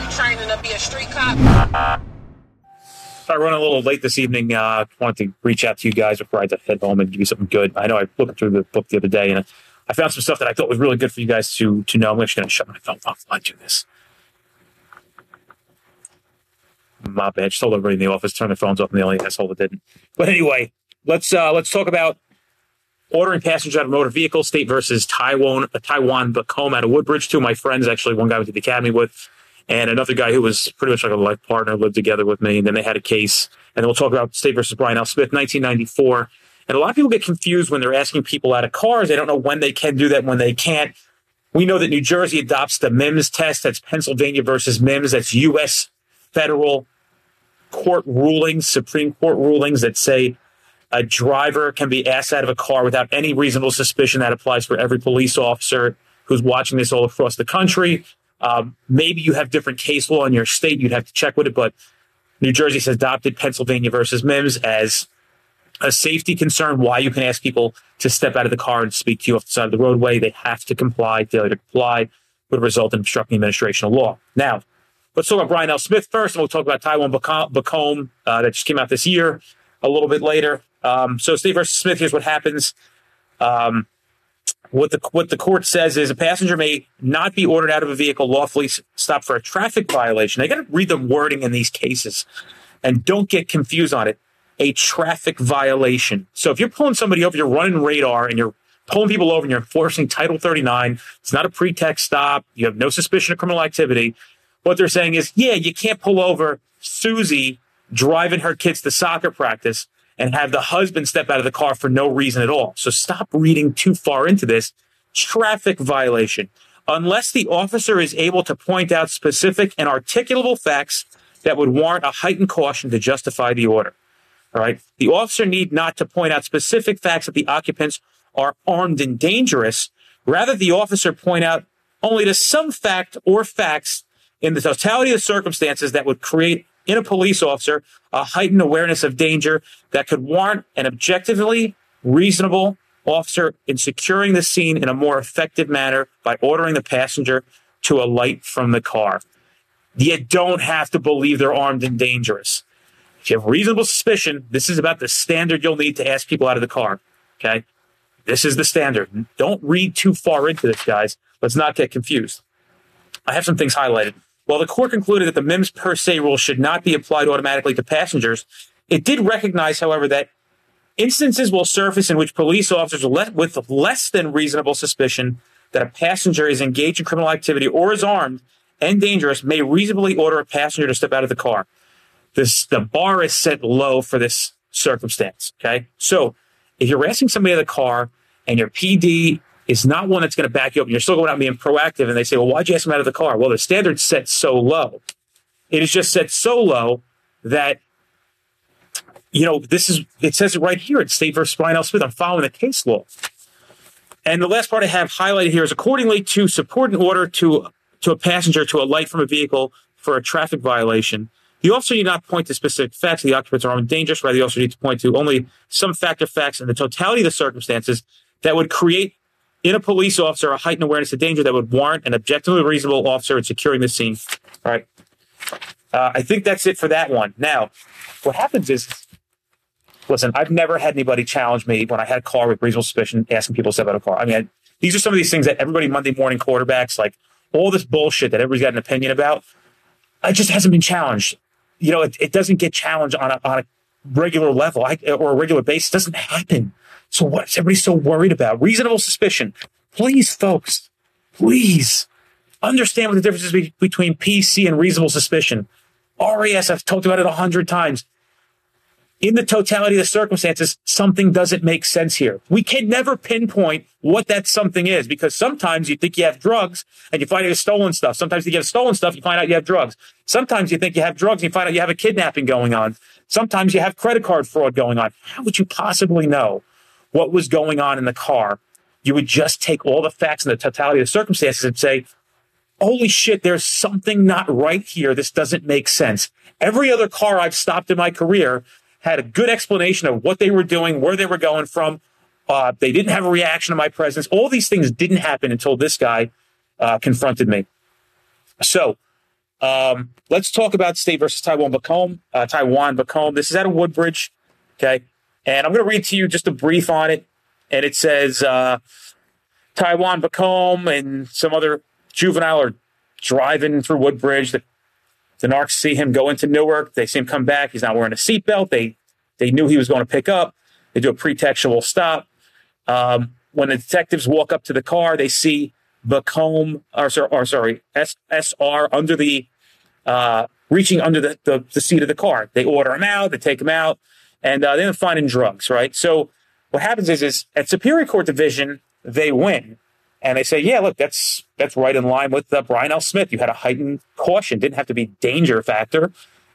You training to be a street cop? I run a little late this evening. I Uh, wanted to reach out to you guys before I had to head home and give you something good. I know I looked through the book the other day and I found some stuff that I thought was really good for you guys to to know. I'm just going to shut my phone off while I do this. My bad. Just told everybody in the office turn their phones off, and the only asshole that didn't. But anyway, let's uh, let's talk about ordering passengers out of motor vehicle State versus Taiwan. Uh, Taiwan Bacome out of Woodbridge. Two of my friends, actually, one guy went to the academy with, and another guy who was pretty much like a life partner, lived together with me. And then they had a case, and we'll talk about State versus Brian L. Smith, 1994. And a lot of people get confused when they're asking people out of cars. They don't know when they can do that, when they can't. We know that New Jersey adopts the Mimms test. That's Pennsylvania versus Mimms. That's U.S. federal court rulings, Supreme Court rulings that say a driver can be asked out of a car without any reasonable suspicion. That applies for every police officer who's watching this all across the country. Um, maybe you have different case law in your state. You'd have to check with it, but New Jersey has adopted Pennsylvania versus Mimms as a safety concern. Why you can ask people to step out of the car and speak to you off the side of the roadway. They have to comply. Failure to comply would result in obstructing administrative law. Now, let's talk about Brian L. Smith first, and we'll talk about Taiwan Bacom- Bacome uh, that just came out this year a little bit later. Um, so, State versus Smith, here's what happens. Um, what the what the court says is a passenger may not be ordered out of a vehicle lawfully stopped for a traffic violation. I got to read the wording in these cases, and don't get confused on it. A traffic violation. So if you're pulling somebody over, you're running radar, and you're pulling people over, and you're enforcing Title 39. It's not a pretext stop. You have no suspicion of criminal activity. What they're saying is, yeah, you can't pull over Susie driving her kids to soccer practice and have the husband step out of the car for no reason at all. So stop reading too far into this. Traffic violation. Unless the officer is able to point out specific and articulable facts that would warrant a heightened caution to justify the order. All right. The officer need not to point out specific facts that the occupants are armed and dangerous. Rather, the officer point out only to some fact or facts in the totality of circumstances that would create in a police officer a heightened awareness of danger that could warrant an objectively reasonable officer in securing the scene in a more effective manner by ordering the passenger to alight from the car. You don't have to believe they're armed and dangerous. If you have reasonable suspicion, this is about the standard you'll need to ask people out of the car. Okay. This is the standard. Don't read too far into this, guys. Let's not get confused. I have some things highlighted. While the court concluded that the Mimms per se rule should not be applied automatically to passengers, it did recognize, however, that instances will surface in which police officers with less than reasonable suspicion that a passenger is engaged in criminal activity or is armed and dangerous may reasonably order a passenger to step out of the car. This the bar is set low for this circumstance. Okay, so if you're asking somebody of the car and your PD is not one that's going to back you up, you're still going out and being proactive, and they say, "Well, why'd you ask them out of the car?" Well, the standard's set so low. It is just set so low that you know this is. It says it right here at State versus Brian L. Smith. I'm following the case law. And the last part I have highlighted here is accordingly to support an order to to a passenger to alight from a vehicle for a traffic violation. The officer need not point to specific facts the occupants are armed and dangerous. Rather, the officer needs to point to only some fact or facts and the totality of the circumstances that would create in a police officer a heightened awareness of danger that would warrant an objectively reasonable officer in securing the scene. All right. Uh, I think that's it for that one. Now, what happens is, listen, I've never had anybody challenge me when I had a car with reasonable suspicion asking people to step out of a car. I mean, I, these are some of these things that everybody Monday morning quarterbacks, like all this bullshit that everybody's got an opinion about, it just hasn't been challenged. You know, it, it doesn't get challenged on a, on a regular level I, or a regular. It doesn't happen. So what is everybody so worried about? Reasonable suspicion. Please, folks, please understand what the difference is be- between PC and reasonable suspicion. RAS, I've talked about it a hundred times. In the totality of the circumstances, something doesn't make sense here. We can never pinpoint what that something is because sometimes you think you have drugs and you find out you have stolen stuff. Sometimes you get stolen stuff, you find out you have drugs. Sometimes you think you have drugs and you find out you have a kidnapping going on. Sometimes you have credit card fraud going on. How would you possibly know what was going on in the car? You would just take all the facts and the totality of the circumstances and say, holy shit, there's something not right here. This doesn't make sense. Every other car I've stopped in my career had a good explanation of what they were doing, where they were going from, Uh, they didn't have a reaction to my presence. All these things didn't happen until this guy uh, confronted me. So um, let's talk about State versus Taiwan Bacome. Uh, Taiwan Bacome. This is out of Woodbridge. Okay. And I'm going to read to you just a brief on it. And it says uh, Taiwan Bacome and some other juvenile are driving through Woodbridge. The, the narcs see him go into Newark. They see him come back. He's not wearing a seatbelt. They they knew he was going to pick up. They do a pretextual stop. Um, when the detectives walk up to the car, they see Bacome, or, or sorry, SR under the, uh, reaching under the, the, the, seat of the car. They order him out, they take him out, and uh, they end up finding drugs, right? So what happens is, is at Superior Court Division, they win. And they say, yeah, look, that's that's right in line with uh, Brian L. Smith. You had a heightened caution, didn't have to be danger factor.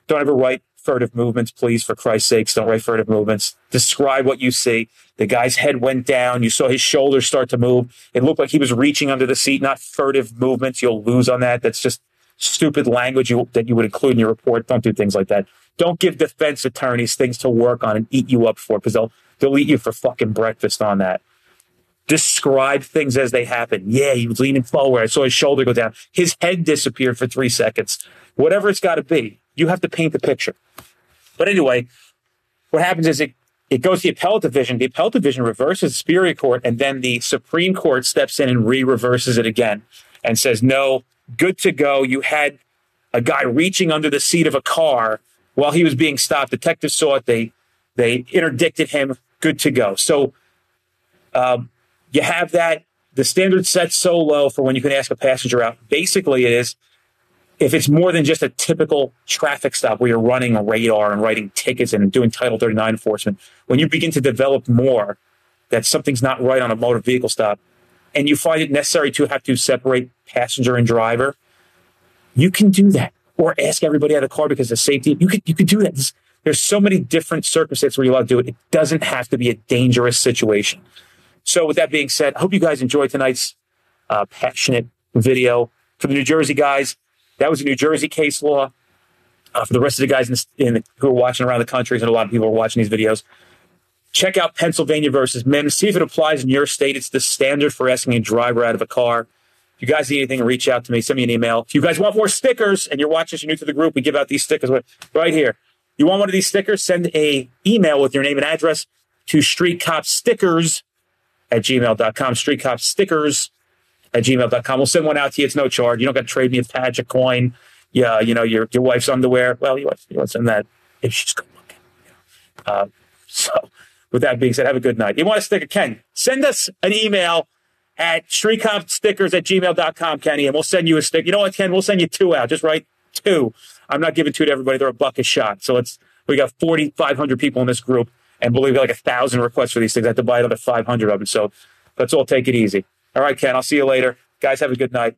Don't ever write furtive movements, please, for Christ's sakes. Don't write furtive movements. Describe what you see. The guy's head went down. You saw his shoulders start to move. It looked like he was reaching under the seat, not furtive movements. You'll lose on that. That's just stupid language you, that you would include in your report. Don't do things like that. Don't give defense attorneys things to work on and eat you up for because they'll, they'll eat you for fucking breakfast on that describe things as they happen. Yeah, he was leaning forward. I saw his shoulder go down. His head disappeared for three seconds. Whatever it's got to be, you have to paint the picture. But anyway, what happens is it, it goes to the appellate division. The appellate division reverses the Superior Court, and then the Supreme Court steps in and re reverses it again and says, no, good to go. You had a guy reaching under the seat of a car while he was being stopped. Detectives saw it. They, they interdicted him. Good to go. So, um, you have that. The standard set so low for when you can ask a passenger out. Basically, it is if it's more than just a typical traffic stop where you're running a radar and writing tickets and doing Title 39 enforcement, when you begin to develop more that something's not right on a motor vehicle stop, and you find it necessary to have to separate passenger and driver, you can do that. Or ask everybody out of the car because of safety. You could you could do that. There's so many different circumstances where you're allowed to do it. It doesn't have to be a dangerous situation. So, with that being said, I hope you guys enjoyed tonight's uh, passionate video. For the New Jersey guys, that was a New Jersey case law. Uh, for the rest of the guys in, in, who are watching around the country, and a lot of people are watching these videos, check out Pennsylvania versus Mimms. See if it applies in your state. It's the standard for asking a driver out of a car. If you guys need anything, reach out to me. Send me an email. If you guys want more stickers and you're watching, you're new to the group, we give out these stickers right here. You want one of these stickers? Send a email with your name and address to Street Cop Stickers at gmail.com. Street Cop stickers at gmail.com. We'll send one out to you. It's no charge. You don't got to trade me a patch, a coin. Yeah, you know, your your wife's underwear. Well, you want, to send that if she's good looking. Uh, so, with that being said, have a good night. You want a sticker, Ken? Send us an email at streetcopstickers at gmail.com, Kenny, and we'll send you a sticker. You know what, Ken? We'll send you two out. Just write two. I'm not giving two to everybody. They're a buck a shot. So let's, we got 4,500 people in this group and believe me, like a thousand requests for these things. I have to buy another 500 of them. So let's all take it easy. All right, Ken, I'll see you later. Guys, have a good night.